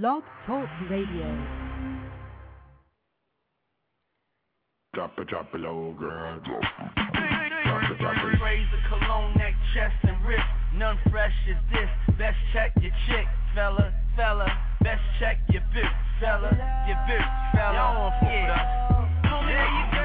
Blog Talk Radio. Drop it, drop it low, girl. Drop. Raise a cologne, neck, chest, and wrist. None fresh this. Best check your chick, fella, fella. Best check your fella, your fella. Y'all want food. There you go.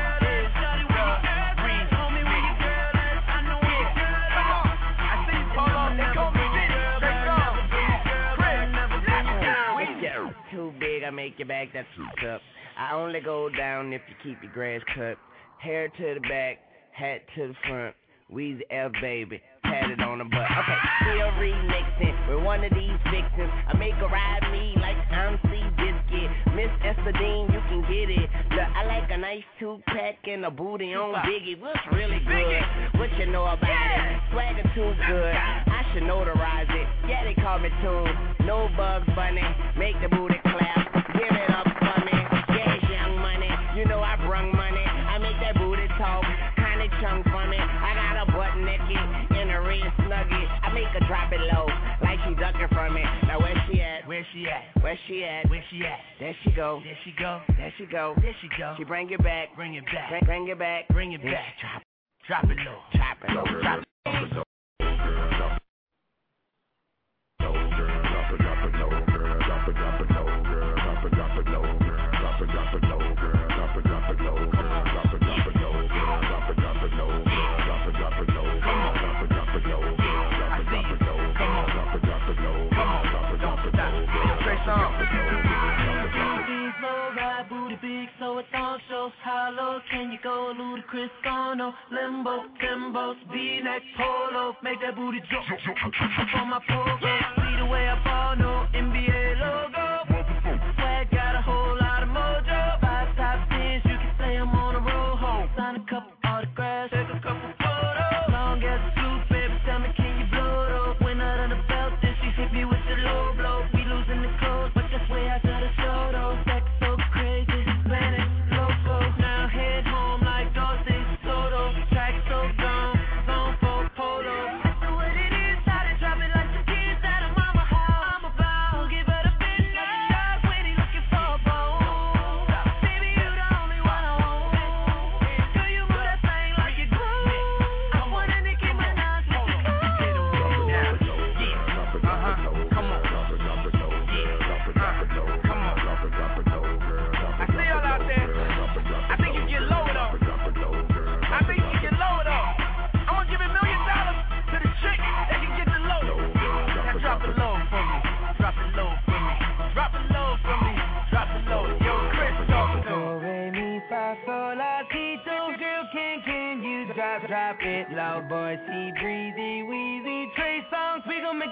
take your bag, that's fucked up. I only go down if you keep your grass cut. Hair to the back, hat to the front. We's F baby, tatted on the butt. Okay, still remixing with one of these victims. I make her ride me like I'm C Biscuit. Miss Ester Dean, you can get it. Look, I like a nice two pack and a booty on Biggie. What's really good? What you know about yeah. it? Swagger too good. I should notarize it. Yeah, they call me Tune. No bugs bunny. Make the booty clap. Give it up for me. Get young money. You know I brung money. I make that booty talk. Kinda chunk for me. I got a butt naked in a red snuggie. I make her drop it low. Like she ducking from me. Now where she at? Where she at? Where she at? Where she at? There she go. There she go. There she go. There she go. She bring it back. Bring it back. Bring, bring it back. Bring it back. Drop, drop it low. Drop it low. Drop it low. low, how can you go? Ludacris on no limbo, bimbos, V-neck polo, make that booty drop. For my Polo, see the way I ball, no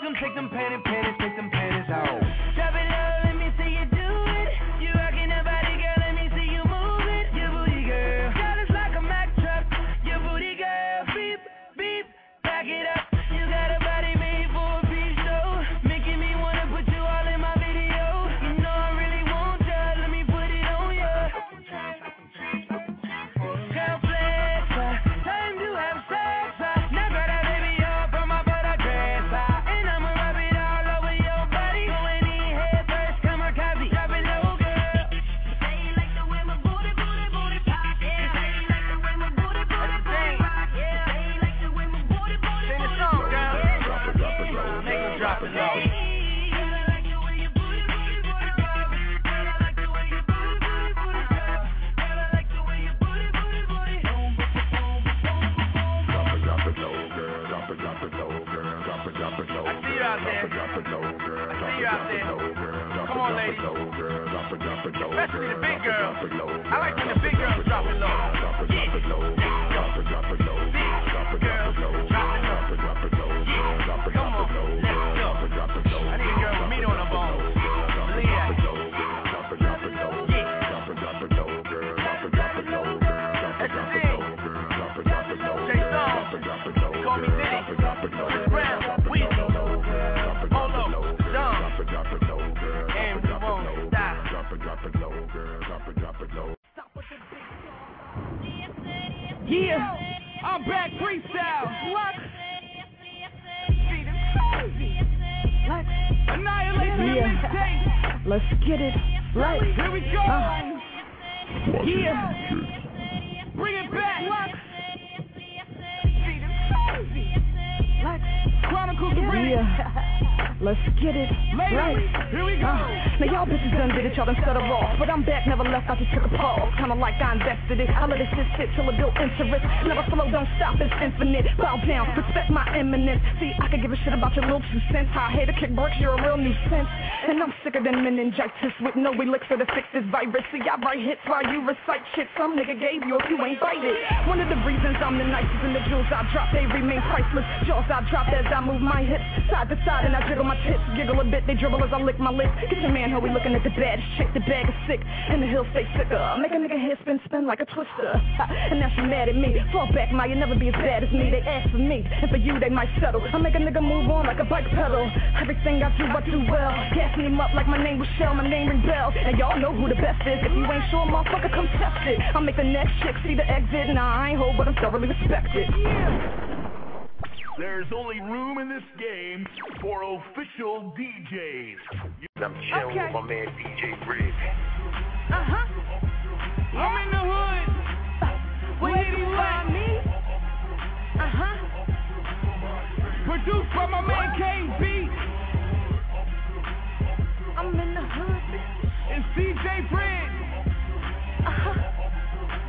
them, take them pain and time in meningitis with no elixir to fix this virus. See, I write hits while you recite shit some nigga gave you if you ain't bite it. One of the reasons I'm the nicest and the jewels I drop, they remain priceless. Jaws I drop as I move my hips side to side and I jiggle my tits. Giggle a bit, they dribble as I lick my lips. Get your man, how we looking at the baddest chick. The bag is sick and the hill stay sicker. Make a nigga head spin, spin like a twister. And now she mad at me. Fall back, ma, you never be as bad as me. They ask for me, and for you they might settle. I make a nigga move on like a bike pedal. Everything I do, I do well. Gas me him up like my name was Shell, my name ring bells. And y'all know who the best is. If you ain't sure, motherfucker, come test it. I'll make the next chick see the exit. Nah, I ain't hoe, but I'm thoroughly respected. There's only room in this game for official DJs. I'm chilling Okay. with my man DJ Rig. Uh huh. I'm in the hood. Where Lady you Lex. find me? Uh huh. Produced by my man Kane CJ Fred.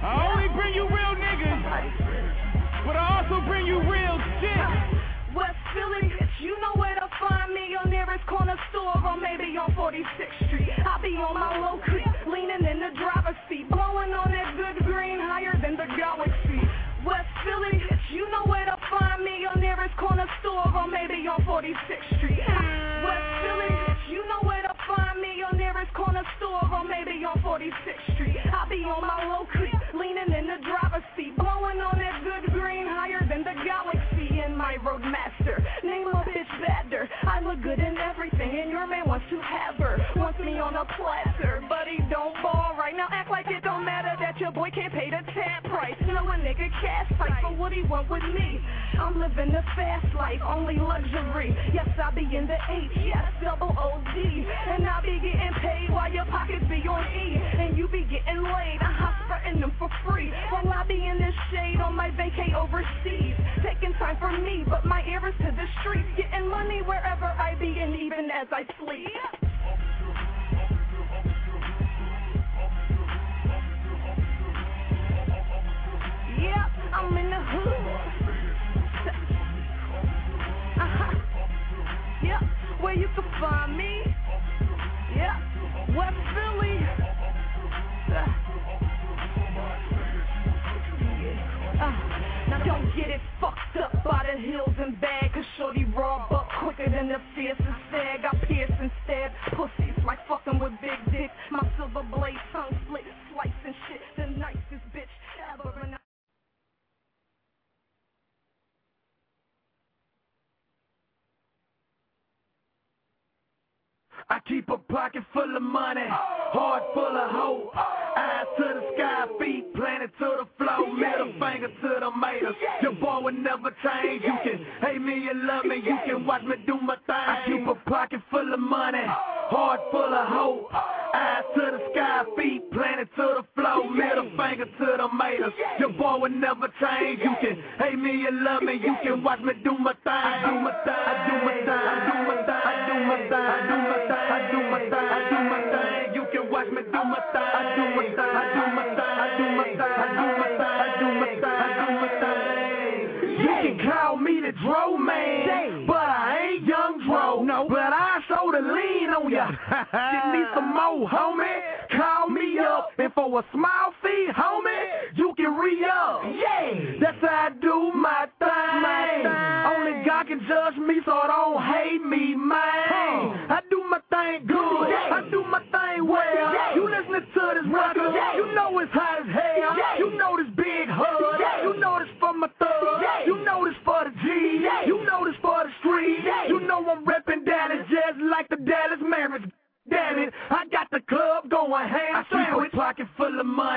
I only bring you real niggas, but I also bring you real shit. West Philly, you know where to find me. Your nearest corner store, or maybe on 46th Street. I'll be on my low creek, leaning in the driver's seat, blowing on that good green higher than the galaxy. West Philly, you know where to find me. Your nearest corner store, or maybe on 46th on my low creek, leaning in the driver's seat, blowing on that good green higher than the galaxy. In my roadmaster, name a bitch badder. I look good in everything, and your man wants to have her. Wants me on a platter, but he don't ball right now. Act like it don't matter that your boy can't pay the cash tight for what he want with me. I'm living a fast life, only luxury. Yes, I be in the H, yes, double OD. And I be getting paid while your pockets be on E. And you be getting laid, I'm spreading them for free. While I be in the shade on my vacay overseas. Taking time for me, but my ear is to the streets. Getting money wherever I be, and even as I sleep.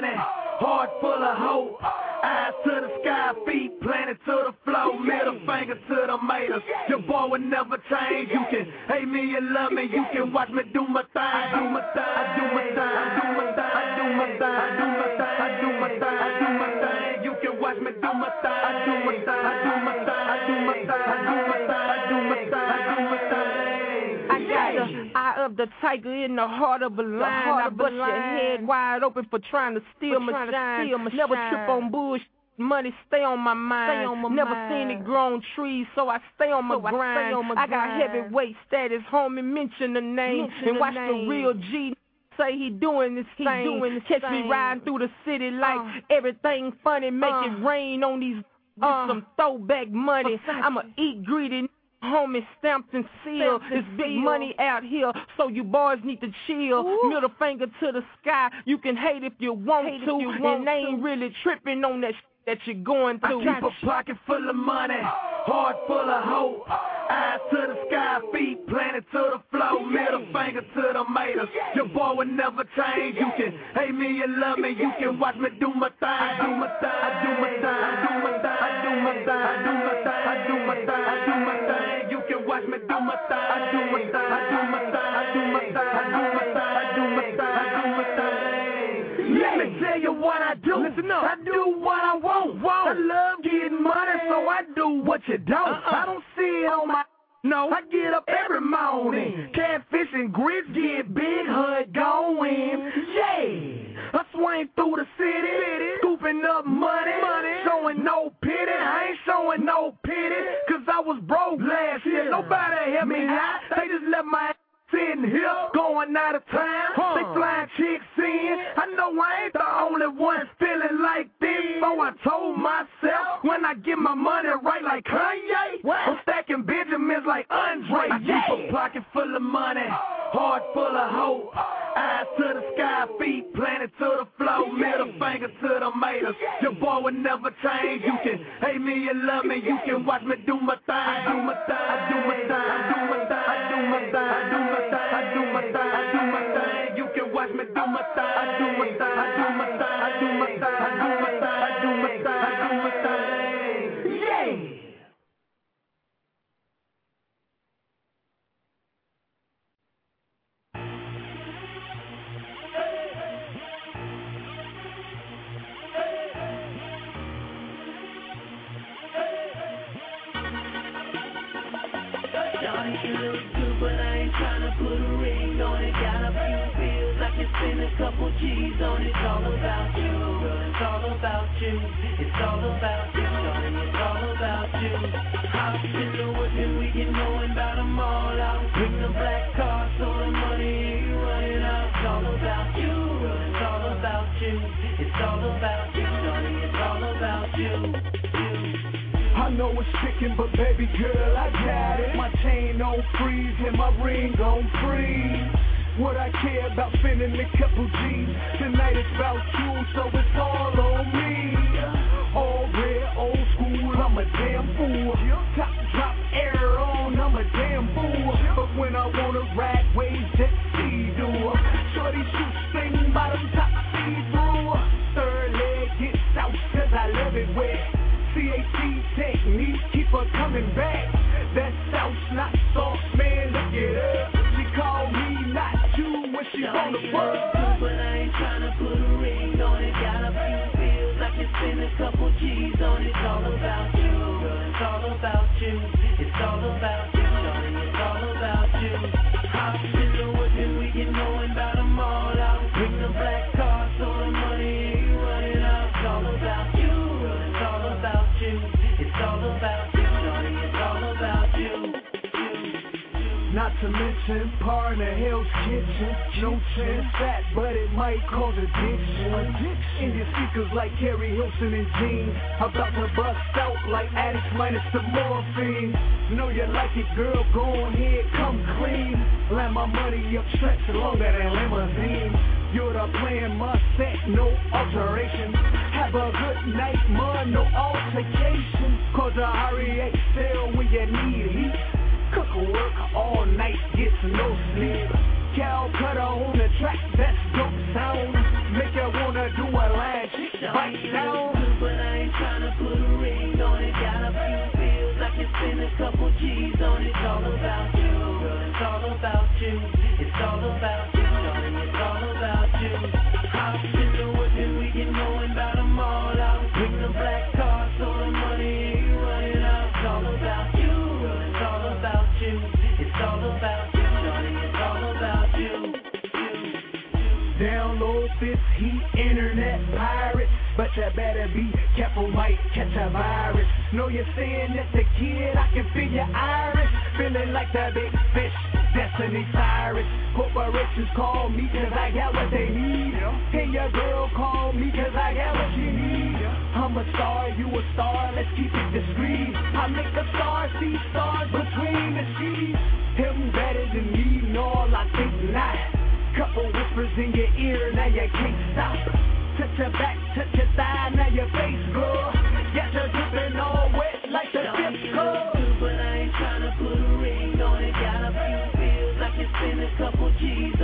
money, heart full of hope. Eyes to the sky, feet planted to the floor, middle finger to the mater. Your boy will never change. You can hate me and love me. You can watch me do my thing. I do my thing. I do my thing. I do my thing. I do my thing. I do my thing. I do my thing. I do my thing. You can watch me do my thing. I do my thing. I do my thing. I do my thing. I do my thing. Eye of the tiger in the heart of a lion. I bust your head wide open for trying to steal my shine. Never trip on bullshit. Money stay on my mind. on my Never mind. seen it grow on trees, so I stay on my So I grind. on my I got heavyweight status, homie. Mention the name Mention and the watch name. the real G say he doing this He thing. doing this Catch thing. me riding through the city like Uh. everything funny. Make Uh. it rain on these with Uh. some throwback money. I'ma eat greedy. Homie stamped and sealed. Stamped and It's big sealed. money out here, so you boys need to chill. Ooh. Middle finger to the sky. You can hate if you want Hate if to, you want and they ain't really tripping on that sh- that you're going I keep a pocket full of money, heart full of hope. Eyes to the sky, feet planted to the floor. Middle finger to the haters. Your boy will never change. You can hate me, you love me. You can watch me do my thing. I do my thing. I do my thing. I do my thing. I do my thing. I do my thing. I do my thing. I do my thing. You can watch me do my thing. I do my thing. I do my thing. I do my thing. I do my thing. I do my thing. I do my thing. Let me tell you what I do. Listen up. I do what I want. want. I love getting money, so I do what you don't. Uh-uh. I don't see it on my. No, I get up every morning. Catfish and grits get big, hood going. Yeah, I swing through the city, scooping up money, money, showing no pity. I ain't showing no pity, cause I was broke last year. Nobody helped me out. They just left my ass sitting here, going out of town. Full of money, heart full of hope. Eyes to the sky, feet planted to the floor. Middle finger to the haters. Your boy will never change. You can hate me, you love me. You can watch me do my couple G's on it. It's all about you. It's all about you. It's all about you, Shawty. It's all about you. Hop in the woods and we go and buy them all out. Bring the black car so the money ain't running out. It's all about you. It's all about you. It's all about you, Shawty. It's all about you. I know it's chicken, but baby girl, I got it. My chain on freeze and my ring on freeze. What I care about spending a couple G's. Tonight it's about you, so it's all on me. All red, old school, I'm a damn fool. Top drop air on, I'm a damn fool. But when I wanna ride waves, jet ski do. Shorty shoot sing bottom top see through. Third leg gets out, cause I love it wet. CAT technique, keep her coming back. That South not soft, man, look it up. You, when on the Shawty, you bus. look good, but I ain't tryna put a ring on it. Got a few bills, I can spend a couple G's on it. It's all about you. It's all about you. It's all about you, to mention partner Hell's Kitchen. No chance that, but it might cause a addiction. In your speakers like Keri Hilson and Jean. I'm about to bust out like addicts minus the morphine. Know you like it, girl. Go on ahead, come clean. Land my money up stretch longer than limousine. You're the plan, must set, no alteration. Have a good night, man, no altercation. Cause a hurry excel when you need heat. Cook work all night, gets no sleep. On the track, that's dope sound. Make you wanna do a line, bite down. But I ain't tryna put a ring on it. Got a few bills, I can spend a couple G's Better be careful, might catch a virus. Know you're saying that the kid, I can feel your iris. Feeling like the big fish, Destiny Cyrus. Corporations call me cause I got what they need. Hey, your girl call me cause I got what she need. I'm a star, you a star, let's keep it discreet. I make the star see stars between the sheets. Him better than me, no, I think not. Couple whispers in your ear, now you can't stop your back, touch your thigh, now your face glow. Got your dripping all wet like the disco. But I ain't trying to put a ring on it. Got a few bills, I can spend a couple G's.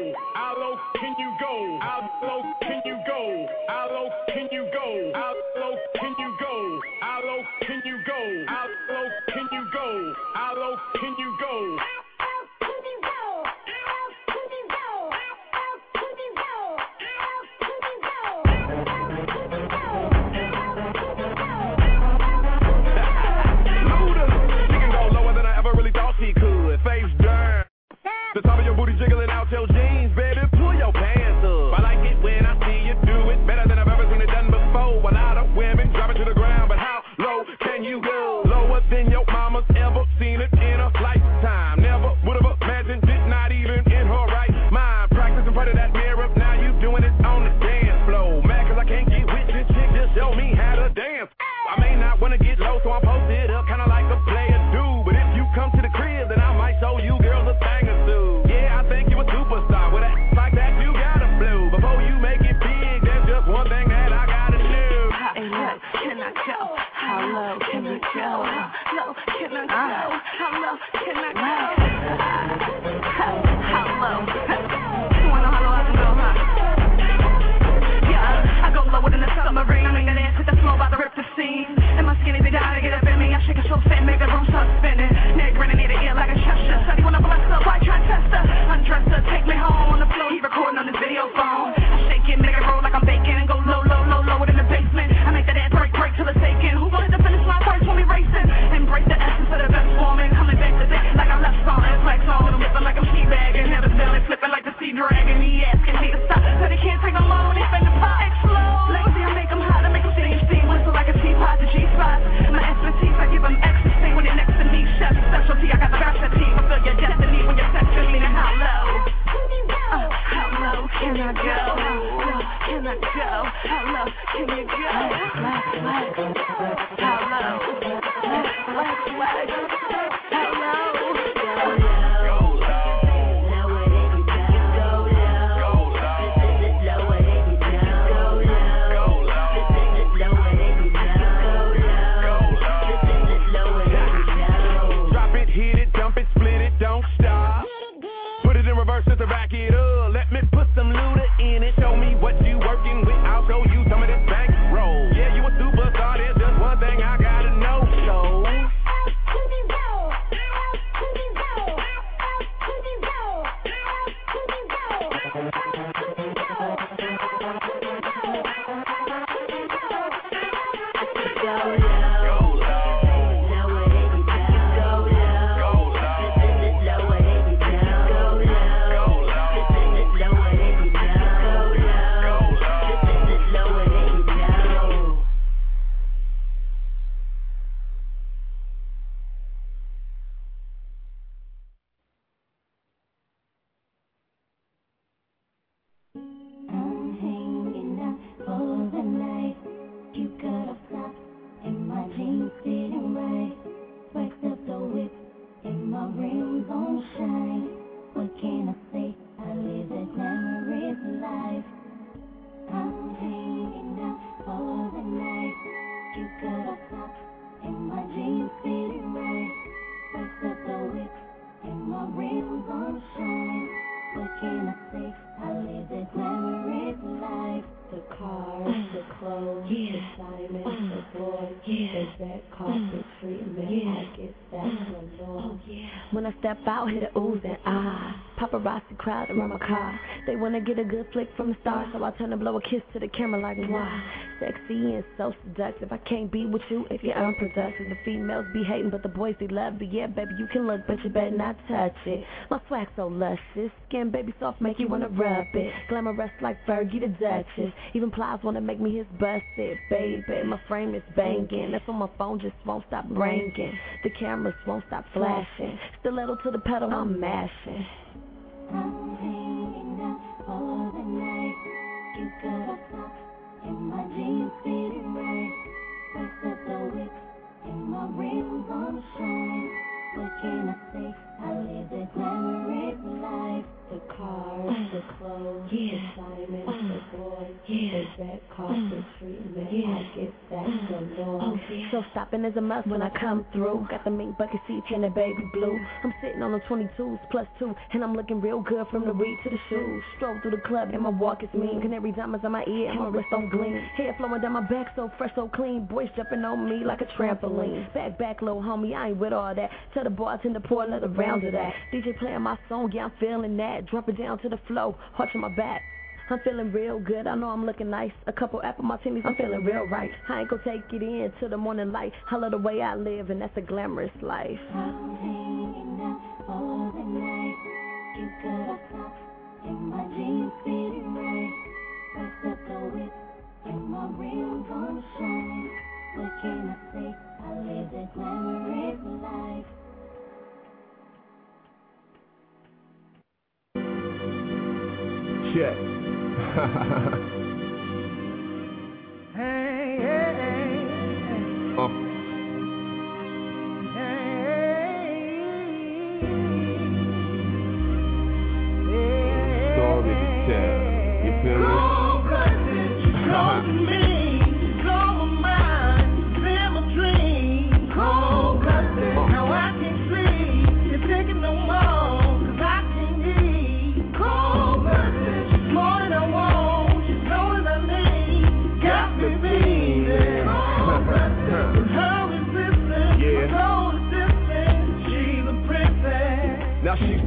go? How low can you go? How low can you go? How low can you go? How low can you go? How low can you go? How low can you go? How low can you go? Crowd around my car. They wanna get a good flick from the stars, so I turn and blow a kiss to the camera like why? Sexy and so seductive. I can't be with you if you're unproductive. The females be hating, but the boys they love it. Yeah, baby, you can look, but you better not touch it. My swag so luscious, skin baby soft, make you wanna rub it. Glamorous like Fergie the Duchess. Even Plies wanna make me his busted, baby. My frame is banging. That's on my phone just won't stop ringing. The cameras won't stop flashing. Stiletto to the pedal, I'm mashing. I'm hanging out for the night. You got a socks and my jeans fitting right. Rest of the whip and my rims on shine. What can I say? I live the glamorous life. The cars, the clothes, yeah. the diamonds, the boys, yeah. the red carpet treatment. Yeah. I get that galore. Oh. So stopping is a must when I come through. Got the mink bucket seats and the baby blue. I'm sitting on the 22s plus two, and I'm looking real good from the weed to the shoes. Stroll through the club and my walk is mean. Canary diamonds on my ear and my wrist on gleam. Hair flowing down my back so fresh, so clean. Boys jumping on me like a trampoline. Back, back, low, homie, I ain't with all that. Tell the bartender pour another round of that. DJ playing my song, yeah, I'm feeling that. Drop it down to the flow, on my back. I'm feeling real good. I know I'm looking nice. A couple apple martinis, I'm feeling real right. I ain't gonna take it in till the morning light. I love the way I live, and that's a glamorous life. Check. hey, hey, hey. Uh. Story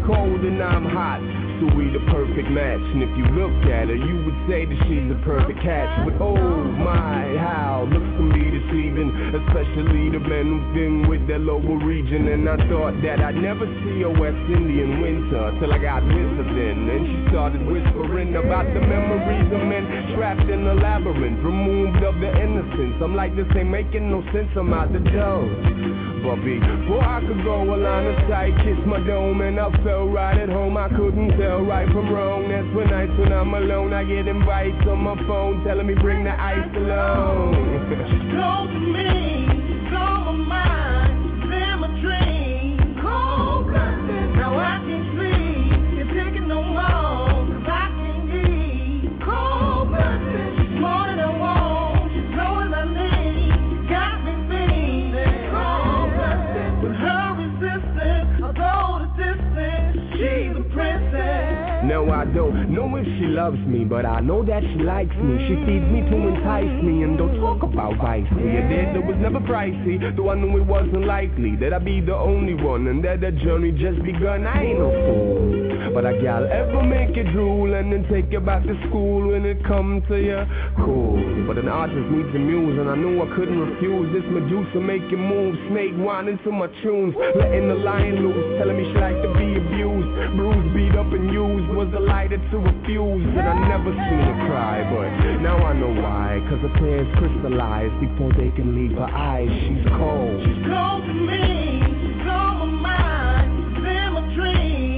cold and I'm hot. So we the perfect match. And if you look at her, you would say that she's the perfect catch. But oh my, how looks can be deceiving. Especially the men who've been with their lower region. And I thought that I'd never see a West Indian winter till I got with her then. And she started whispering about the memories of men trapped in a labyrinth, removed of their innocence. I'm like, this ain't making no sense. I'm out the door. Before I could go a line of sight, kiss my dome, and I felt right at home. I couldn't tell right from wrong. That's when nights when I'm alone, I get invites on my phone telling me bring the ice along. She's close to me, my mind, in my now I can't No, I don't know if she loves me, but I know that she likes me. She feeds me to entice me, and don't talk about vice. Me a date that was never pricey, though I knew it wasn't likely that I'd be the only one, and that the journey just begun. I ain't no fool, but I gal ever make you drool and then take you back to school when it comes to you. Cool, but an artist needs a muse, and I knew I couldn't refuse this Medusa making moves, snake whining to my tunes, letting the lion loose, telling me she like to be abused, bruised, beat up, and used was a lighter to refuse And I never seen her cry But now I know why. Cause her tears crystallize Before they can leave her eyes. She's cold. She's cold to me, she's on my mind, she's in my dream.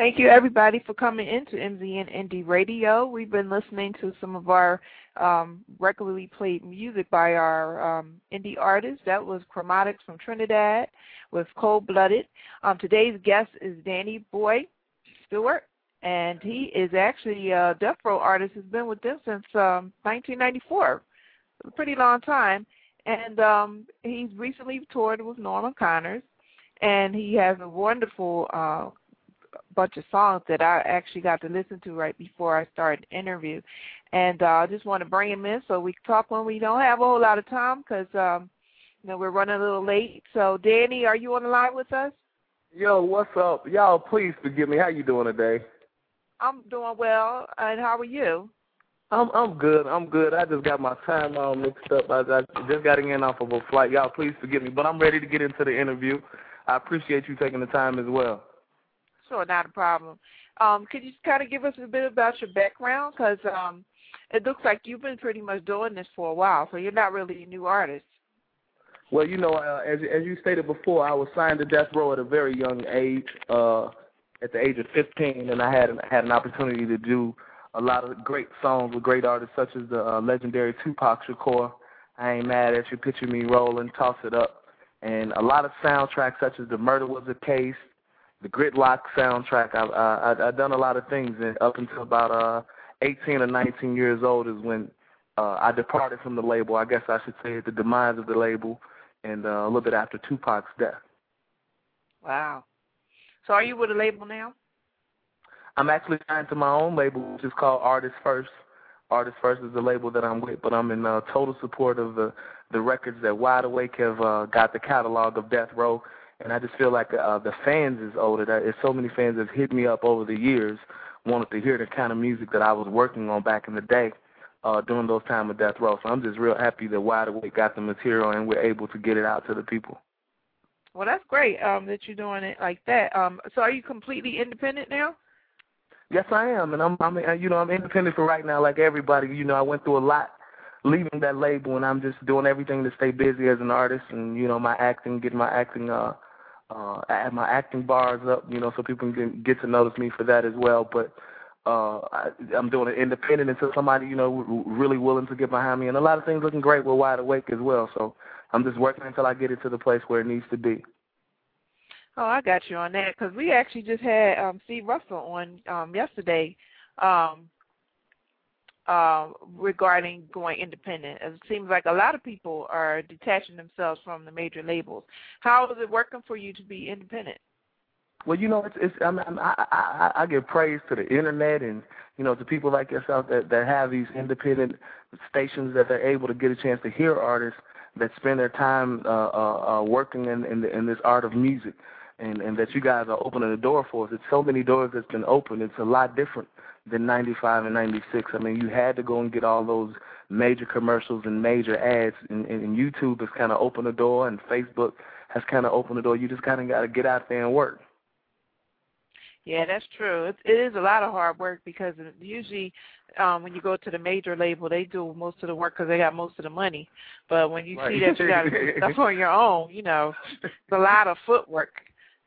Thank you, everybody, for coming into MZN Indie Radio. We've been listening to some of our um, regularly played music by our um, indie artists. That was Chromatics from Trinidad with Cold Blooded. Um, today's guest is Danny Boy Stewart, and he is actually a Death Row artist. He's been with them since um, 1994, a pretty long time. And um, he's recently toured with Norman Connors, and he has a wonderful uh, bunch of songs that I actually got to listen to right before I started the interview. And uh, I just want to bring him in so we can talk when we don't have a whole lot of time because, um, you know, we're running a little late. So, Danny, are you on the line with us? Yo, what's up? Y'all, please forgive me. How you doing today? I'm doing well. And how are you? I'm I'm good. I'm good. I just got my time all mixed up. I, I just got in off of a flight. Y'all, please forgive me, but I'm ready to get into the interview. I appreciate you taking the time as well. Sure, not a problem. Um, could you kind of give us a bit about your background? Because um, it looks like you've been pretty much doing this for a while, so you're not really a new artist. Well, you know, uh, as as you stated before, I was signed to Death Row at a very young age, uh, at the age of 15, and I had had an opportunity to do a lot of great songs with great artists such as the uh, legendary Tupac Shakur. I ain't mad at you, picture me rolling, toss it up, and a lot of soundtracks such as The Murder Was a Case, the Gridlock soundtrack. I've uh, I've done a lot of things, and up until about uh 18 or 19 years old is when uh, I departed from the label. I guess I should say the demise of the label, and uh, a little bit after Tupac's death. Wow. So are you with a label now? I'm actually signed to my own label, which is called Artist First. Artist First is the label that I'm with, but I'm in uh, total support of the the records that Wide Awake have uh, got the catalog of Death Row and I just feel like uh, the fans is older. There's so many fans have hit me up over the years, wanted to hear the kind of music that I was working on back in the day uh, during those time of Death Row. So I'm just real happy that Wide Awake got the material and we're able to get it out to the people. Well, that's great um, that you're doing it like that. Um, so are you completely independent now? Yes, I am, and I'm, I'm, you know, I'm independent for right now, like everybody. You know, I went through a lot leaving that label, and I'm just doing everything to stay busy as an artist, and you know, my acting, getting my acting uh uh, I have my acting bars up, you know, so people can get to notice me for that as well. But uh, I, I'm doing it independent until somebody, you know, really willing to get behind me. And a lot of things looking great with Wide Awake as well. So I'm just working until I get it to the place where it needs to be. Oh, I got you on that because we actually just had um, Steve Russell on um, yesterday. Um, uh, regarding going independent. It seems like a lot of people are detaching themselves from the major labels. How is it working for you to be independent? Well, you know, it's, it's I, mean, I, I I give praise to the internet and you know to people like yourself that that have these independent stations that they're able to get a chance to hear artists that spend their time uh, uh, uh, working in in, the, in this art of music, and and that you guys are opening the door for us. It's so many doors that's been opened. It's a lot different than 95 and 96. I mean, you had to go and get all those major commercials and major ads, and, and YouTube has kind of opened the door, and Facebook has kind of opened the door. You just kind of got to get out there and work. Yeah, that's true. It, it is a lot of hard work because usually um when you go to the major label, they do most of the work because they got most of the money. But when you right. see that you got to do stuff on your own, you know, it's a lot of footwork,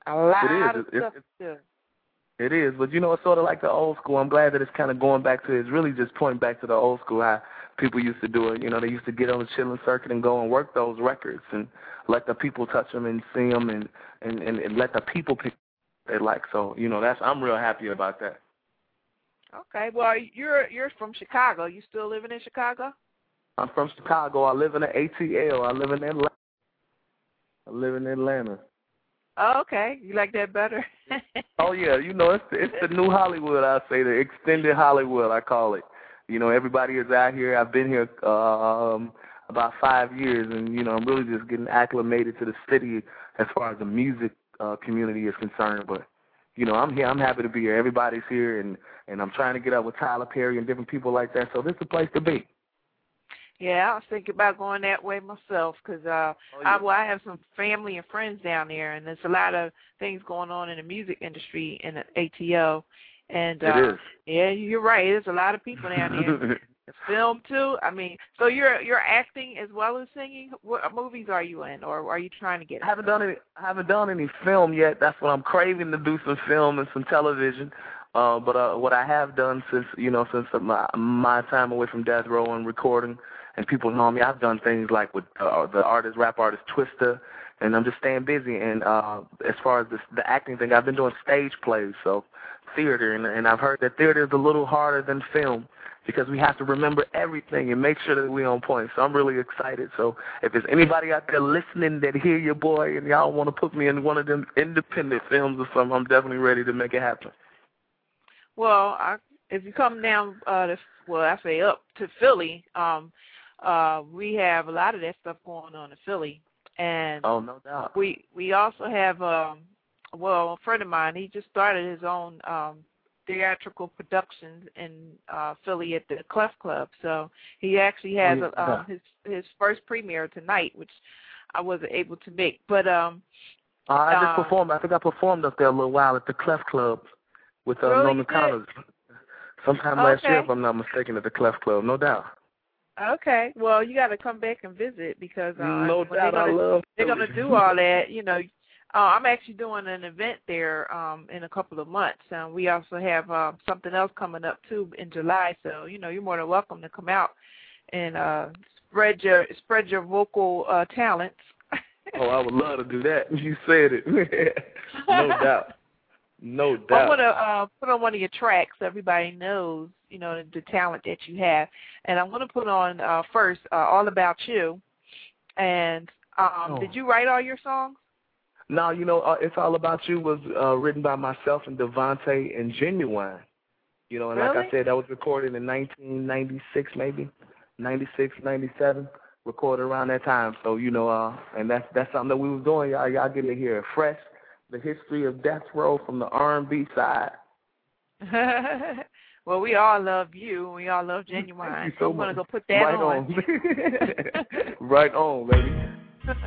a lot it is. of it, stuff it, to do. It is, but you know, it's sort of like the old school. I'm glad that it's kind of going back to. It's really just pointing back to the old school how people used to do it. You know, they used to get on the chitlin circuit and go and work those records and let the people touch them and see them and and and, and let the people pick they like. So you know, that's I'm real happy about that. Okay, well, you're you're from Chicago. You still living in Chicago? I'm from Chicago. I live in the ATL. I live in Atlanta. I live in Atlanta. Oh, okay. You like that better? oh yeah, you know it's it's the new Hollywood. I say the extended Hollywood. I call it. You know, everybody is out here. I've been here um about five years, and you know, I'm really just getting acclimated to the city as far as the music uh, community is concerned. But you know, I'm here. I'm happy to be here. Everybody's here, and and I'm trying to get up with Tyler Perry and different people like that. So this is the place to be. Yeah, I was thinking about going that way myself because uh, oh, yeah. I, well, I have some family and friends down there, and there's a lot of things going on in the music industry in the ATO. And it uh, is. yeah, you're right. There's a lot of people down there. film too. I mean, so you're you're acting as well as singing. What movies are you in, or are you trying to get? I haven't done any. I haven't done any film yet. That's what I'm craving to do some film and some television. Uh, but uh, what I have done since you know since my my time away from death row and recording, and people know me, I've done things like with uh, the artist, rap artist Twista, and I'm just staying busy. And uh, as far as the, the acting thing, I've been doing stage plays, so theater, and, and I've heard that theater is a little harder than film because we have to remember everything and make sure that we're on point. So I'm really excited. So if there's anybody out there listening that hear your boy and y'all want to put me in one of them independent films or something, I'm definitely ready to make it happen. Well, I, if you come down uh to well, I say up to Philly, um uh we have a lot of that stuff going on in Philly. And oh, no doubt. We we also have um well, a friend of mine, he just started his own um theatrical productions in uh Philly at the Clef Club. So he actually has Oh, yeah. a, um, his his first premiere tonight, which I wasn't able to make. But um Uh, I just Uh, performed. I think I performed up there a little while at the Clef Club with uh, Really? Norman You? Connors. Sometime last year, if I'm not mistaken, at the Clef Club, no doubt. Okay. Well, you got to come back and visit because uh, no doubt, they're I gonna, love. they're gonna do all that. You know, uh, I'm actually doing an event there um, in a couple of months. and we also have uh, something else coming up too in July. So you know, you're more than welcome to come out and uh, spread your spread your vocal uh, talents. oh, I would love to do that. You said it. no doubt. No Well, I'm doubt. gonna uh, put on one of your tracks so everybody knows, you know, the, the talent that you have. And I'm gonna put on uh, first uh, "All About You." And um, Oh. did you write all your songs? No, you know, uh, it's all about you was uh, written by myself and DeVante and Ginuwine. You know, and like I said, that was recorded in 1996, maybe 96, 97, recorded around that time. So you know, uh, and that's that's something that we was doing. Y'all, y'all getting to hear it fresh, the history of Death Row from the R&B side. well, we all love you. We all love Ginuwine. Thank you so I'm gonna go put that right on. right on, baby.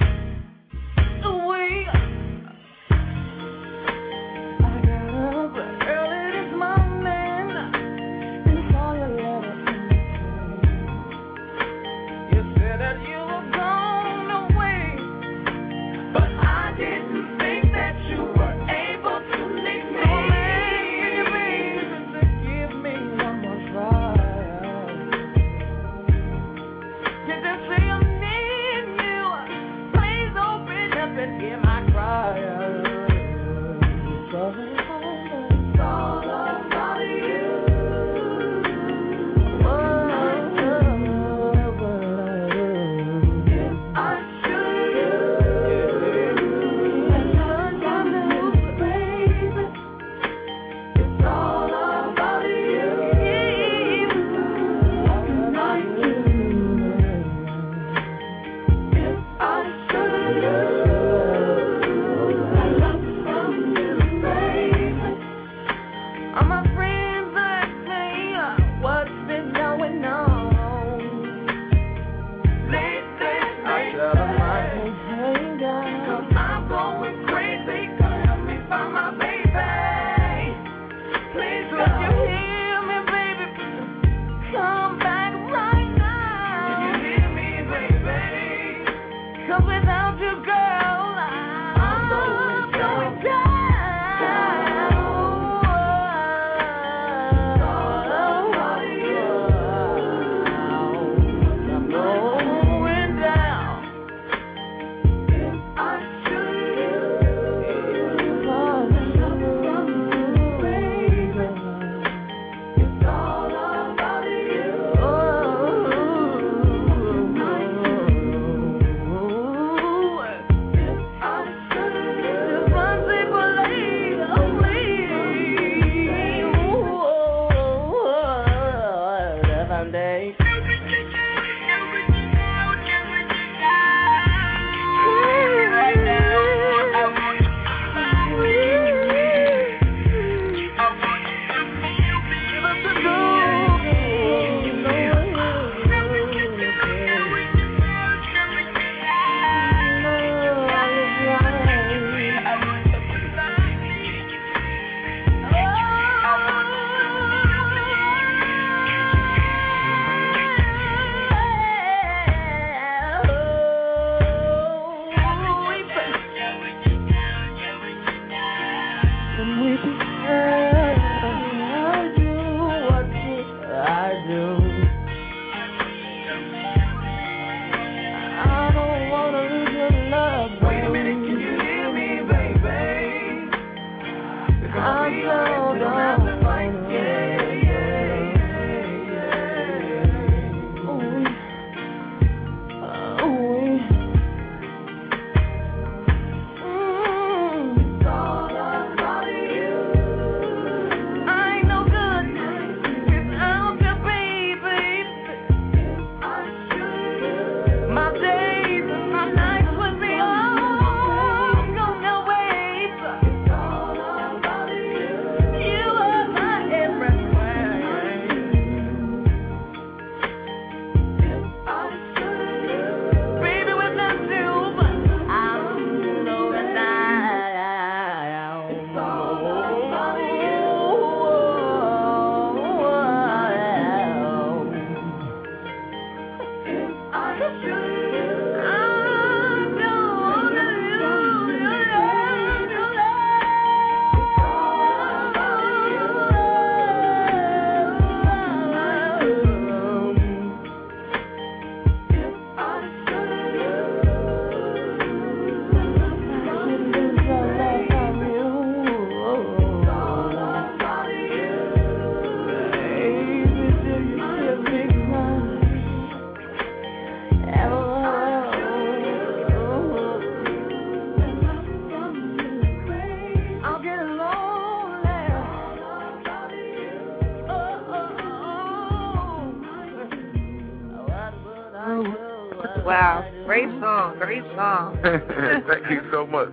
Great song. Thank you so much.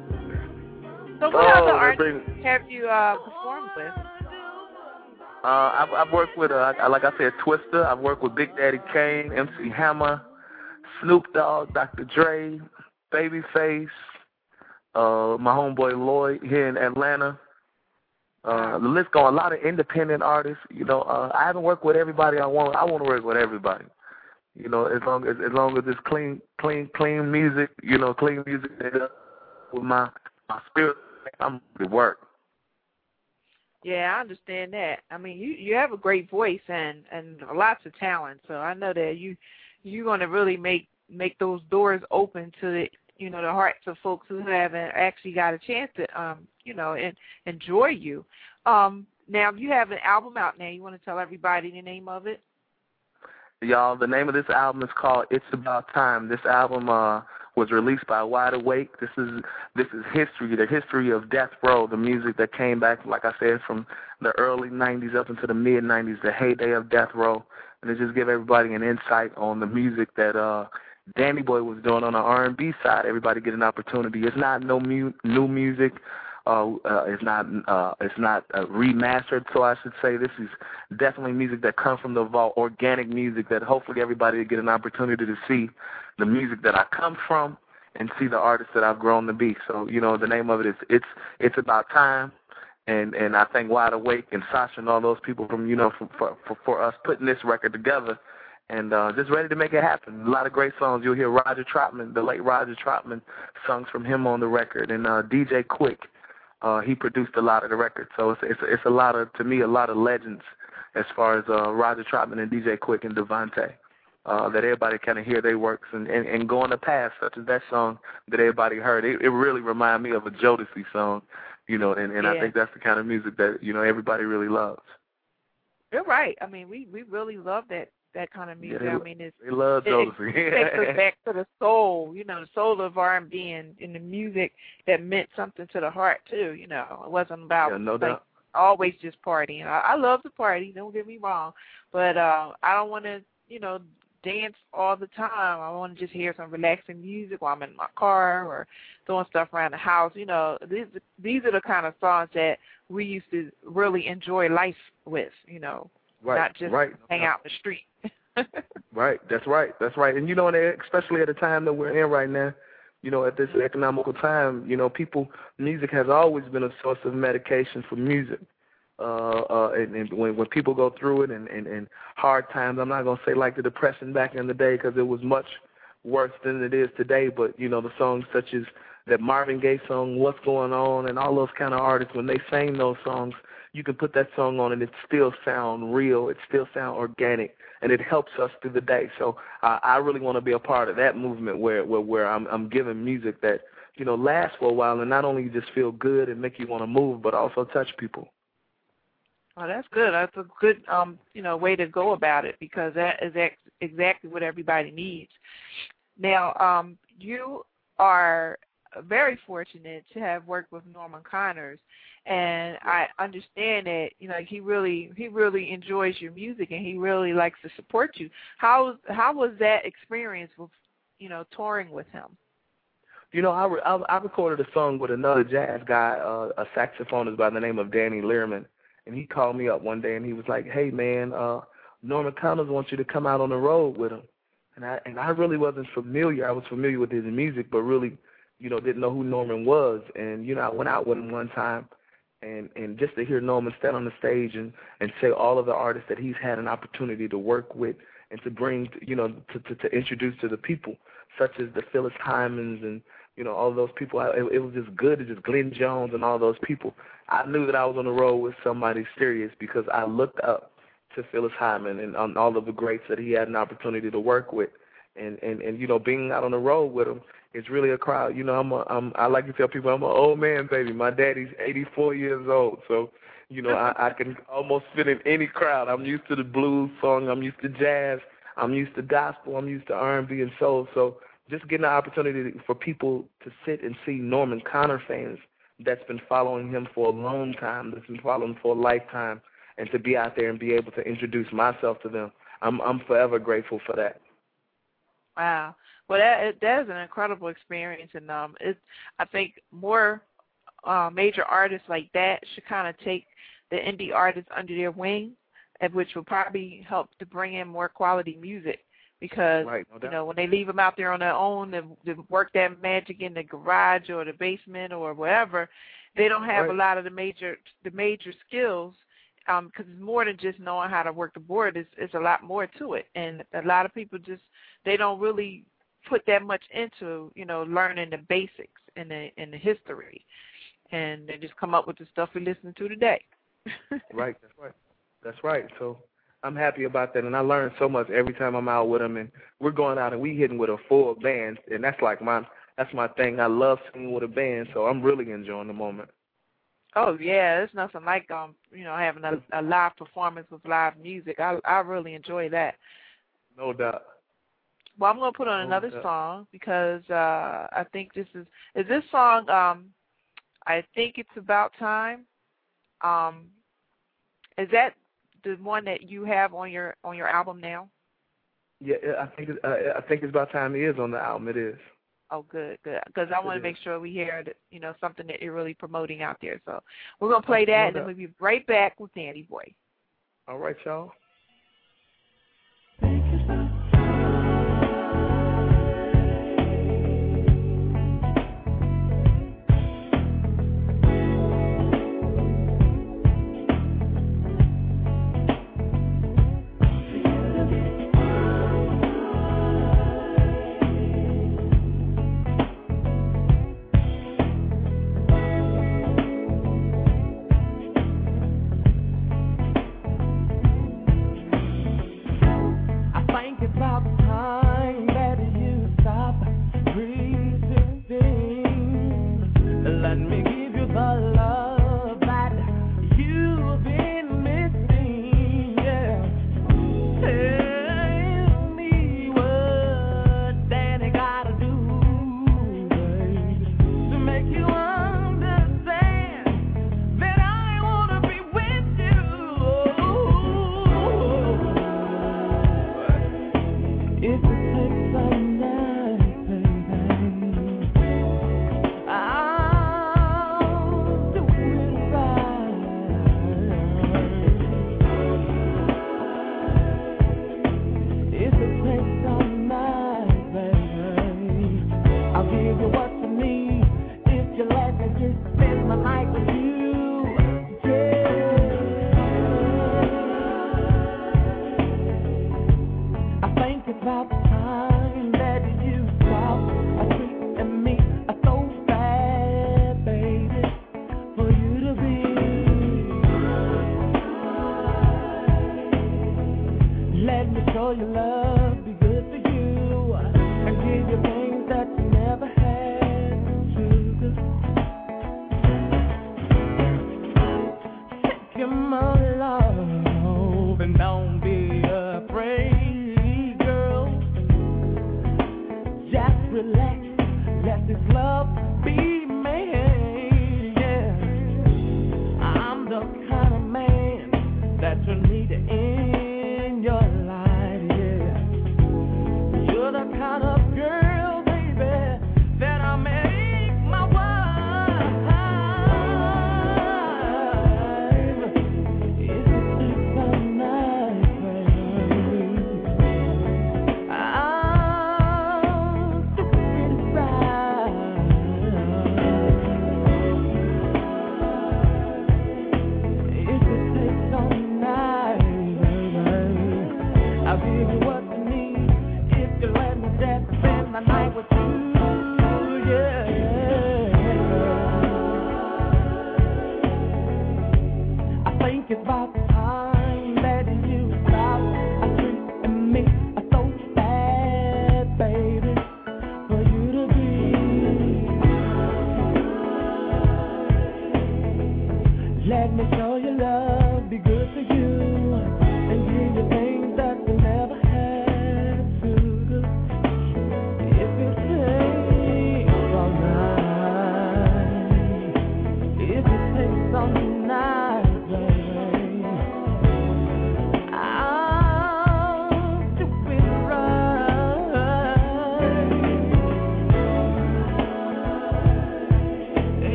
So what Oh, other artists have you uh, performed with? Uh, I've, I've worked with, uh, like I said, Twista. I've worked with Big Daddy Kane, MC Hammer, Snoop Dogg, Dr. Dre, Babyface, uh, my homeboy Lloyd here in Atlanta. Uh, the list going. A lot of independent artists. You know, uh, I haven't worked with everybody I want. I want to work with everybody. You know, as long as as long as it's clean, clean, clean music. You know, clean music with my my spirit. I'm to work. Yeah, I understand that. I mean, you you have a great voice and and lots of talent. So I know that you you're going to really make make those doors open to the you know the hearts of folks who haven't actually got a chance to um you know and enjoy you. Um now you have an album out now. You want to tell everybody the name of it? Y'all, the name of this album is called It's About Time. This album uh was released by Wide Awake. This is this is history, the history of Death Row, the music that came back, like I said, from the early '90s up into the mid '90s, the heyday of Death Row, and it just give everybody an insight on the music that uh Danny Boy was doing on the R&B side. Everybody get an opportunity. It's not no mu- new music. Uh, uh, it's not uh, it's not uh, remastered, so I should say this is definitely music that comes from the vault, organic music that hopefully everybody will get an opportunity to see the music that I come from and see the artist that I've grown to be. So you know the name of it is it's it's about time, and and I thank Wide Awake and Sasha and all those people from you know for for for, for us putting this record together. And uh, just ready to make it happen. A lot of great songs. You'll hear Roger Troutman, the late Roger Troutman, songs from him on the record, and uh, DJ Quik. Uh, he produced a lot of the records, so it's it's it's a lot of to me a lot of legends as far as uh, Roger Troutman and DJ Quik and DeVante. Uh, that everybody kind of hear their works and, and and go the past, such as that song that everybody heard. It, it really reminded me of a Jodeci song, you know, and and I think that's the kind of music that you know everybody really loves. You're right. I mean, we we really love that that kind of music. they I mean, it's They love it- it takes us back to the soul, you know, the soul of R and B and and the music that meant something to the heart too. You know, it wasn't about yeah, no like doubt. always just partying. I, I love to party. Don't get me wrong, but uh, I don't want to, you know, dance all the time. I want to just hear some relaxing music while I'm in my car or doing stuff around the house. You know, these these are the kind of songs that we used to really enjoy life with. You know, Right, not just right. hang out in the street. Right, that's right, that's right. And you know, and especially at the time that we're in right now, you know, at this economical time, you know, people, music has always been a source of medication for music. Uh, uh, and, and when when people go through it and, and, and hard times, I'm not gonna say like the depression back in the day because it was much worse than it is today. But you know, the songs such as that Marvin Gaye song, "What's Going On," and all those kind of artists, when they sang those songs, you can put that song on and it still sound real. It still sound organic, and it helps us through the day. So uh, I really want to be a part of that movement where where where I'm I'm giving music that you know lasts for a while and not only just feel good and make you want to move, but also touch people. Oh, that's good. That's a good, um, you know, way to go about it because that is ex- exactly what everybody needs. Now, um, you are very fortunate to have worked with Norman Connors, and I understand that you know he really he really enjoys your music and he really likes to support you. How how was that experience with you know touring with him? You know, I, re- I I recorded a song with another jazz guy, uh, a saxophonist by the name of Danny Learman, and he called me up one day and he was like, "Hey man, uh, Norman Connors wants you to come out on the road with him." And I and I really wasn't familiar. I was familiar with his music, but really, you know, didn't know who Norman was. And you know, I went out with him one time, and and just to hear Norman stand on the stage and and say all of the artists that he's had an opportunity to work with and to bring, you know, to to, to introduce to the people, such as the Phyllis Hymans and you know, all those people. I, it, it was just good. It just Glenn Jones and all those people. I knew that I was on the road with somebody serious because I looked up to Phyllis Hyman and on all of the greats that he had an opportunity to work with. And and and you know, being out on the road with him, it's really a crowd. You know, I'm a, I'm I like to tell people I'm an old man, baby. My daddy's 84 years old, so you know I, I can almost fit in any crowd. I'm used to the blues song. I'm used to jazz. I'm used to gospel. I'm used to R&B and soul. So just getting the opportunity for people to sit and see Norman Connor fans that's been following him for a long time, that's been following him for a lifetime, and to be out there and be able to introduce myself to them, I'm I'm forever grateful for that. Wow. Well, that it, that is an incredible experience, and um, it's I think more uh, major artists like that should kind of take the indie artists under their wing, and which will probably help to bring in more quality music. Because Right, no you know when they leave them out there on their own to work that magic in the garage or the basement or whatever, they don't have a lot of the major the major skills um because it's more than just knowing how to work the board it's it's a lot more to it and a lot of people just they don't really put that much into you know learning the basics and the and the history and they just come up with the stuff we listen to today Right, that's right. That's right. So I'm happy about that, and I learn so much every time I'm out with them, and we're going out and we hitting with a full band, and that's like my that's my thing. I love singing with a band, so I'm really enjoying the moment. oh yeah it's nothing like um you know having a, a live performance with live music i i really enjoy that No doubt. Well, I'm going to put on Oh, another yeah. song because uh I think this is is this song um I think it's about time. Um is that the one that you have on your on your album now? Yeah, I think it, uh, I think it's about time it is on the album. It is. Oh, good, good. Because I want to make sure we hear that, you know something that you're really promoting out there. So we're gonna play that, and then we'll be right back with Danny Boy. All right, y'all.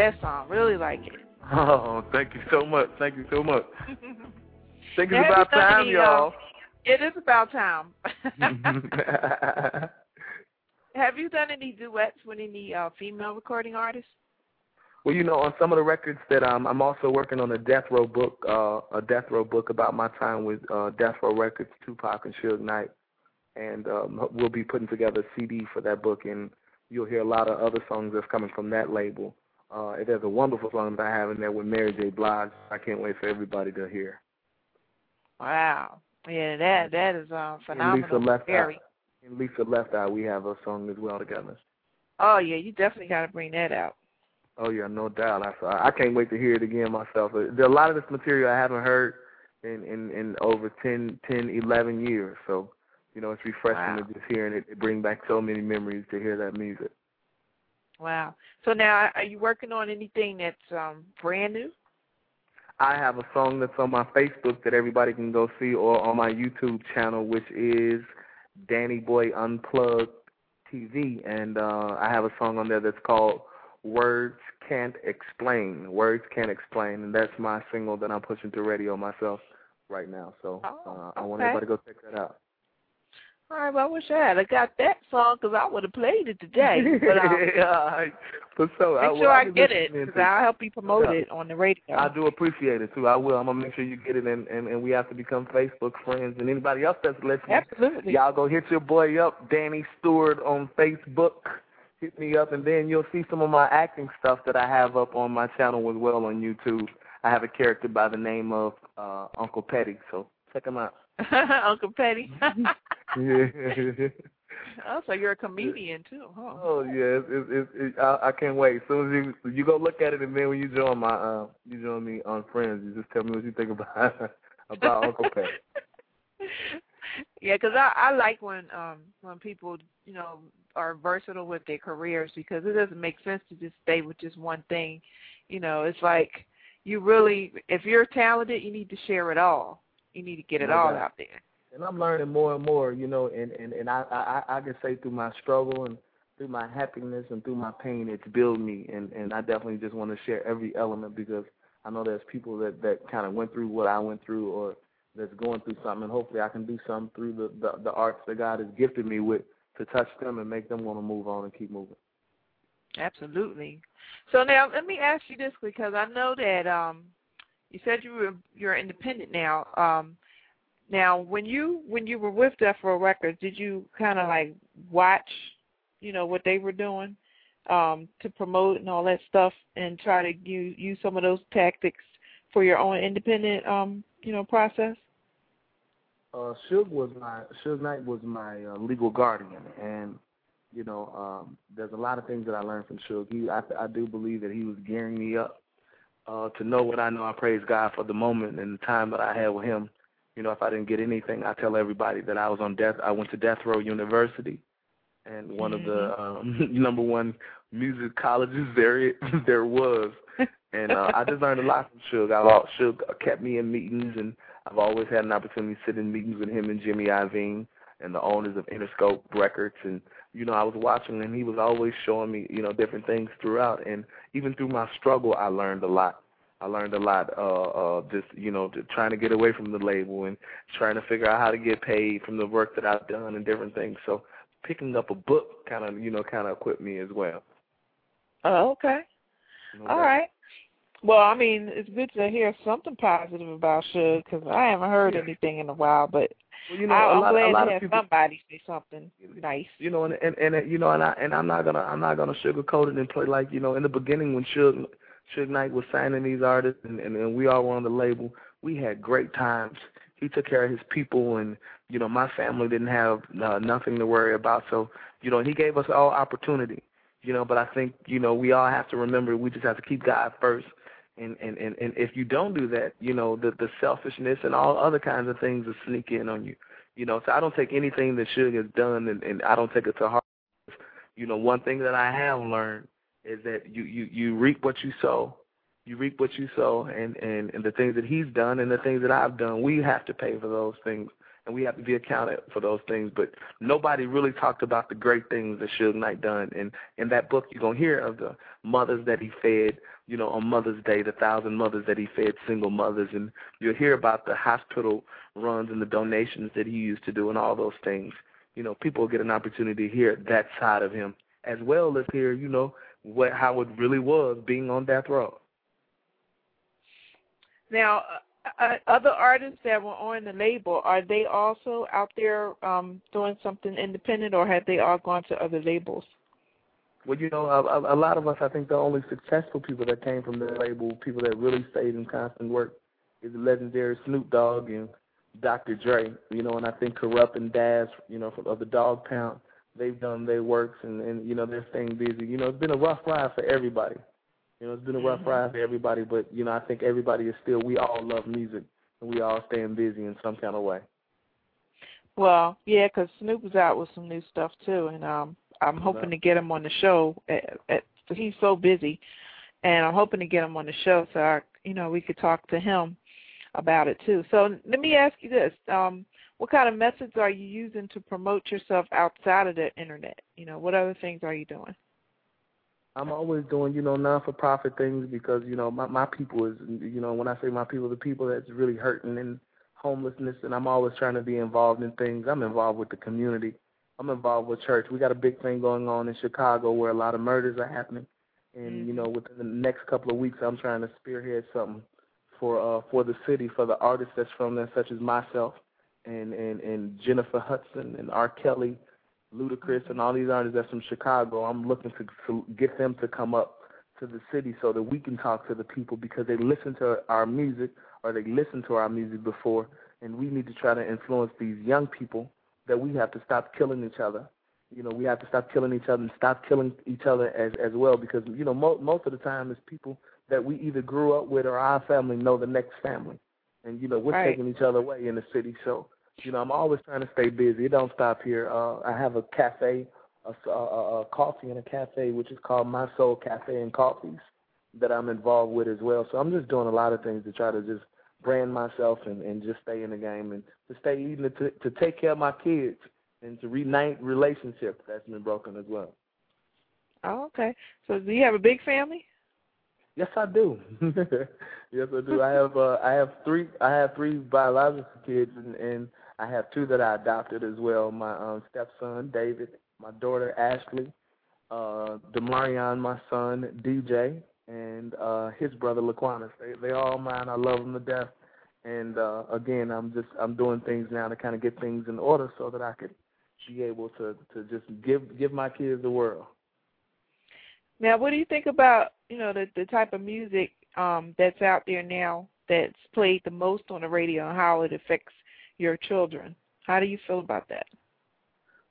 That song. Really like it. Oh, thank you so much. Thank you so much. think it's about time, y'all. It is about time. Have you done any duets with any uh, female recording artists? Well, you know, on some of the records that um, I'm also working on a Death Row book, uh, a Death Row book about my time with uh, Death Row Records, Tupac and Suge Knight, and um, we'll be putting together a CD for that book, and you'll hear a lot of other songs that's coming from that label. Uh, there's a wonderful song that I have in there with Mary J. Blige. I can't wait for everybody to hear. Wow. Yeah, that that is And phenomenal. Lisa Left. Eye. And Lisa Left Eye, we have a song as well together. Oh yeah, you definitely got to bring that out. Oh yeah, no doubt. I I can't wait to hear it again myself. Uh, There a lot of this material I haven't heard in in in over ten, ten, eleven years. So, you know, it's refreshing Wow. to just hearing it. It bring back so many memories to hear that music. Wow. So now, are you working on anything that's um, brand new? I have a song that's on my Facebook that everybody can go see, or on my YouTube channel, which is Danny Boy Unplugged TV, and uh, I have a song on there that's called Words Can't Explain. Words Can't Explain, and that's my single that I'm pushing to radio myself right now. So uh, I want okay. everybody to go check that out. All right, well, I wish I had I got that song because I would have played it today. But um, yeah, for sure. make will- sure I will get it because I'll help you promote Yeah. it on the radio. I do appreciate it too. I will. I'm gonna make sure you get it, and and, and we have to become Facebook friends. And anybody else that's listening, Absolutely. y'all go hit your boy up, Danny Stewart on Facebook. Hit me up, and then you'll see some of my acting stuff that I have up on my channel as well on YouTube. I have a character by the name of uh Uncle Petty, so check him out. Uncle Petty. yeah. oh, so you're a comedian too, huh? Oh yeah, it's, it's, it's, it, I, I can't wait. As soon as you you go look at it, and then when you join my uh you join me on Friends, you just tell me what you think about about Uncle Petty. Yeah, 'cause I I like when um when people you know are versatile with their careers because it doesn't make sense to just stay with just one thing. You know, it's like you really if you're talented, you need to share it all. You need to get it No all doubt. out there. And I'm learning more and more, you know, and and and I I I can say through my struggle and through my happiness and through my pain, it's built me, and and I definitely just want to share every element because I know there's people that that kind of went through what I went through or that's going through something, and hopefully I can do something through the the, the arts that God has gifted me with to touch them and make them want to move on and keep moving. Absolutely. So now let me ask you this because I know that um you said you were you're independent now. Um now when you when you were with Death Row Records, did you kind of like watch, you know, what they were doing um to promote and all that stuff and try to use use some of those tactics for your own independent um, you know, process? uh Suge was my Suge Knight was my uh, legal guardian and you know um there's a lot of things that I learned from Suge. He I I do believe that he was gearing me up uh to know what I know. I praise God for the moment and the time that I had with him. You know, if I didn't get anything, I tell everybody that I was on death I went to Death Row University and one of the um number one music colleges there there was. And uh, I just learned a lot from Suge. I al- Suge kept me in meetings, and I've always had an opportunity to sit in meetings with him and Jimmy Iovine and the owners of Interscope Records. And you know, I was watching, and he was always showing me, you know, different things throughout. And even through my struggle, I learned a lot. I learned a lot, uh, uh, just you know, trying to get away from the label and trying to figure out how to get paid from the work that I've done and different things. So picking up a book kind of, you know, kind of equipped me as well. Oh, okay. All doubt. Well, I mean, it's good to hear something positive about Suge because I haven't heard anything in a while. But Well, you know, I, a I'm lot, glad a lot to have people, somebody say something nice. you know, and and, and you know, and I and I'm not gonna I'm not gonna sugarcoat it and play like you know, in the beginning when Suge Suge Knight was signing these artists and, and and we all were on the label, we had great times. He took care of his people, and you know, my family didn't have uh, nothing to worry about. So you know, he gave us all opportunity. You know, but I think you know we all have to remember we just have to keep God first. And, and, and, and if you don't do that, you know, the, the selfishness and all other kinds of things will sneak in on you. You know, so I don't take anything that Suge has done and, and I don't take it to heart. You know, one thing that I have learned is that you, you, you reap what you sow. You reap what you sow and, and, and the things that he's done and the things that I've done, we have to pay for those things and we have to be accounted for those things. But nobody really talked about the great things that Suge Knight done. And in that book, you're gonna hear of the mothers that he fed, you know, on Mother's Day, the thousand mothers that he fed single mothers, and you'll hear about the hospital runs and the donations that he used to do, and all those things. You know, people get an opportunity to hear that side of him, as well as hear, you know, what how it really was being on death row. Now, uh, other artists that were on the label, are they also out there um, doing something independent, or have they all gone to other labels? Well, you know, a, a lot of us, I think the only successful people that came from the label, people that really stayed in constant work, is the legendary Snoop Dogg and Dr. Dre. You know, and I think Kurupt and Daz, you know, of the Dogg Pound, they've done their works and, and you know they're staying busy. You know, it's been a rough ride for everybody. You know, it's been a rough Mm-hmm. ride for everybody, but you know, I think everybody is still. We all love music, and we all staying busy in some kind of way. Well, yeah, 'cause Snoop is out with some new stuff too, and um, I'm hoping to get him on the show. At, at, he's so busy, and I'm hoping to get him on the show so I, you know we could talk to him about it too. So let me ask you this: um, What kind of methods are you using to promote yourself outside of the internet? You know, what other things are you doing? I'm always doing, you know, non-for-profit things because, you know, my my people is, you know, when I say my people, the people that's really hurting and homelessness, and I'm always trying to be involved in things. I'm involved with the community. I'm involved with church. We got a big thing going on in Chicago where a lot of murders are happening, and you know, within the next couple of weeks, I'm trying to spearhead something for uh for the city for the artists that's from there, such as myself and and and Jennifer Hudson and R. Kelly Ludacris and all these artists that's from Chicago, I'm looking to, to get them to come up to the city so that we can talk to the people because they listen to our music or they listened to our music before, and we need to try to influence these young people that we have to stop killing each other. You know, we have to stop killing each other and stop killing each other as as well because you know mo- most of the time it's people that we either grew up with or our family know the next family, and you know we're Right. taking each other away in the city. So you know, I'm always trying to stay busy. It don't stop here. Uh, I have a cafe, a, a, a coffee and a cafe, which is called My Soul Cafe and Coffees, that I'm involved with as well. So I'm just doing a lot of things to try to just brand myself and, and just stay in the game and to stay even to, to take care of my kids and to reunite relationships that's been broken as well. Oh, okay. So do you have a big family? Yes, I do. yes, I do. I have uh, I have three I have three biological kids and, and I have two that I adopted as well. My um, stepson David, my daughter Ashley, uh, Demarion, my son DJ, and uh, his brother Laquanis. They they all mine. I love them to death. And uh, again, I'm just I'm doing things now to kind of get things in order so that I could be able to to just give give my kids the world. Now, what do you think about you know the the type of music um, that's out there now that's played the most on the radio and how it affects your children? How do you feel about that?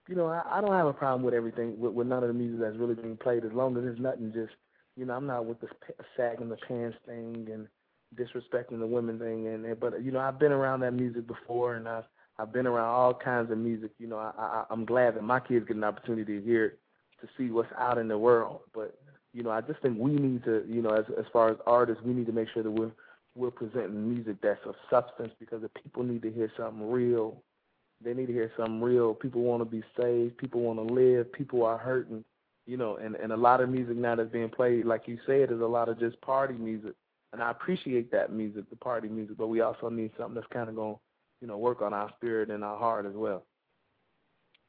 you know, I, I don't have a problem with everything, with, with none of the music that's really being played, as long as there's nothing just, you know, I'm not with this sagging the pants thing and disrespecting the women thing, and, and but you know, I've been around that music before, and I've I've been around all kinds of music. You know, I, I I'm glad that my kids get an opportunity to hear to see what's out in the world. But you know, I just think we need to, you know, as as far as artists, we need to make sure that we're we're presenting music that's of substance because the people need to hear something real they need to hear something real. People want to be saved. People want to live. People are hurting, you know. And and a lot of music now that's being played, like you said, is a lot of just party music. And I appreciate that music, the party music. But we also need something that's kind of going, you know, work on our spirit and our heart as well.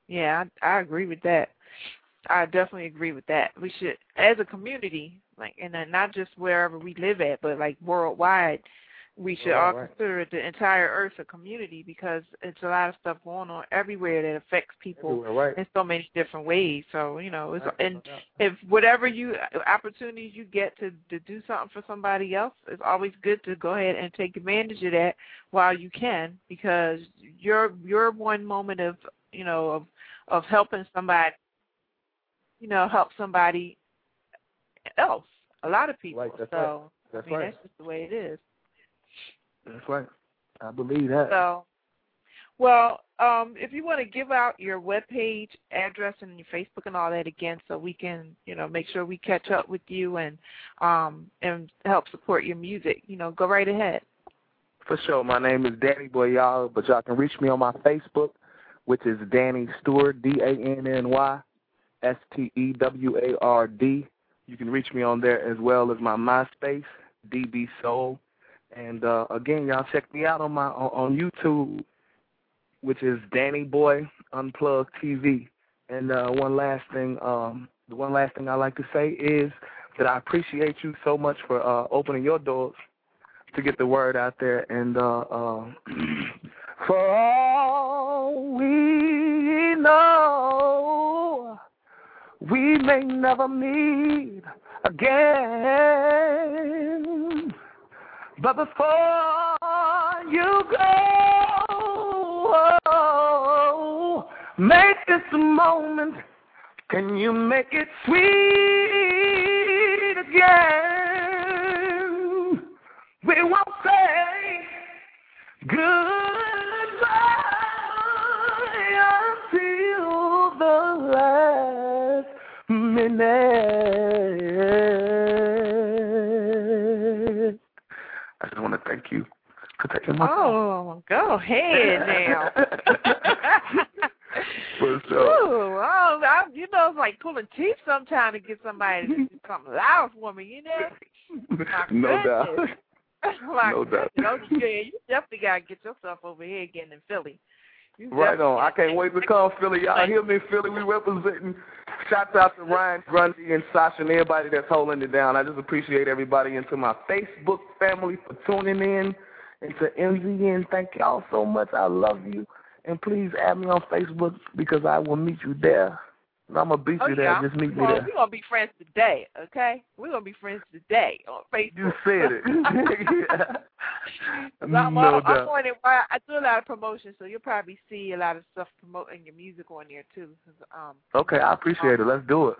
Yeah, I, I agree with that. I definitely agree with that. We should, as a community, like, and not just wherever we live at, but like worldwide, we should all consider the entire Earth a community because it's a lot of stuff going on everywhere that affects people right? in so many different ways. So you know, it's and if whatever you opportunities you get to to do something for somebody else, it's always good to go ahead and take advantage of that while you can because your your one moment of you know of of helping somebody, you know, help somebody else. A lot of people. Right, that's so right. That's I mean, right. that's just the way it is. That's right. I believe that. So, well, um, if you want to give out your web page address and your Facebook and all that again, so we can, you know, make sure we catch up with you and um and help support your music, you know, go right ahead. For sure. My name is Danny Boy, y'all, but y'all can reach me on my Facebook, which is Danny Stewart, D A N N Y S T E W A R D. You can reach me on there as well as my MySpace, DB Soul. And uh, again, y'all check me out on my on, YouTube, which is Danny Boy Unplugged TV. And uh, one last thing, um, the one last thing I like to say is that I appreciate you so much for uh, opening your doors to get the word out there. And uh, uh, for all we know, we may never meet again. But before you go, make this moment. Can you make it sweet again? We won't say goodbye until the last minute. Thank you for taking my Oh, go ahead now. For sure. Ooh, oh, I, you know, it's like pulling teeth sometimes to get somebody to do something loud for me, you know? No doubt. My No doubt. Oh, yeah, you definitely got to get yourself over here again in Philly. You Right on. I can't wait to come Philly. Y'all hear me, Philly? We representing. Shouts out to Ryan Grundy and Sasha and everybody that's holding it down. I just appreciate everybody and to my Facebook family for tuning in. And to MZN, thank y'all so much. I love you. And please add me on Facebook because I will meet you there. And I'm to beat Oh, you there. yeah. Just meet me there. We're going to be friends today, okay? We're going to be friends today on Facebook. You said it. I'm, no I'm, I'm doubt. on it. I do a lot of promotion, so you'll probably see a lot of stuff promoting your music on there too. Um, Okay, I appreciate it. Let's do it.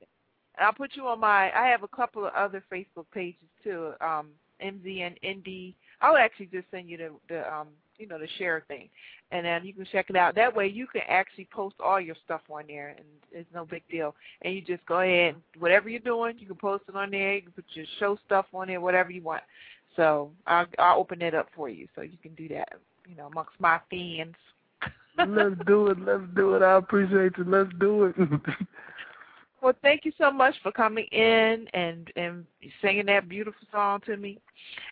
and I'll put you on my. I have a couple of other Facebook pages too. Um, MZN Indie. I'll actually just send you the the um you know the share thing, and then you can check it out. That way you can actually post all your stuff on there, and it's no big deal. And you just go ahead, whatever you're doing, you can post it on there. You can put your show stuff on there, whatever you want. So I'll I'll open it up for you, so you can do that. You know, amongst my fans. Let's do it. Let's do it. I appreciate you. Let's do it. Well, thank you so much for coming in and and singing that beautiful song to me,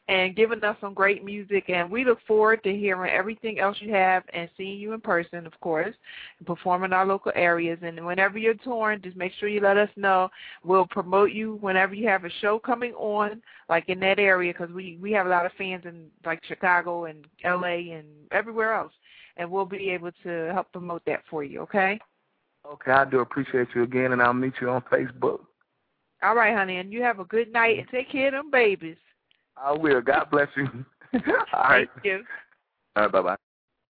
and giving us some great music. And we look forward to hearing everything else you have and seeing you in person, of course, and performing our local areas. And whenever you're touring, just make sure you let us know. We'll promote you whenever you have a show coming on, like in that area, because we we have a lot of fans in like Chicago and L.A. and everywhere else, and we'll be able to help promote that for you. Okay. Okay, I do appreciate you again, and I'll meet you on Facebook. All right, honey, and you have a good night and take care of them babies. I will. God bless you. All right. Thank you. All right. Bye bye.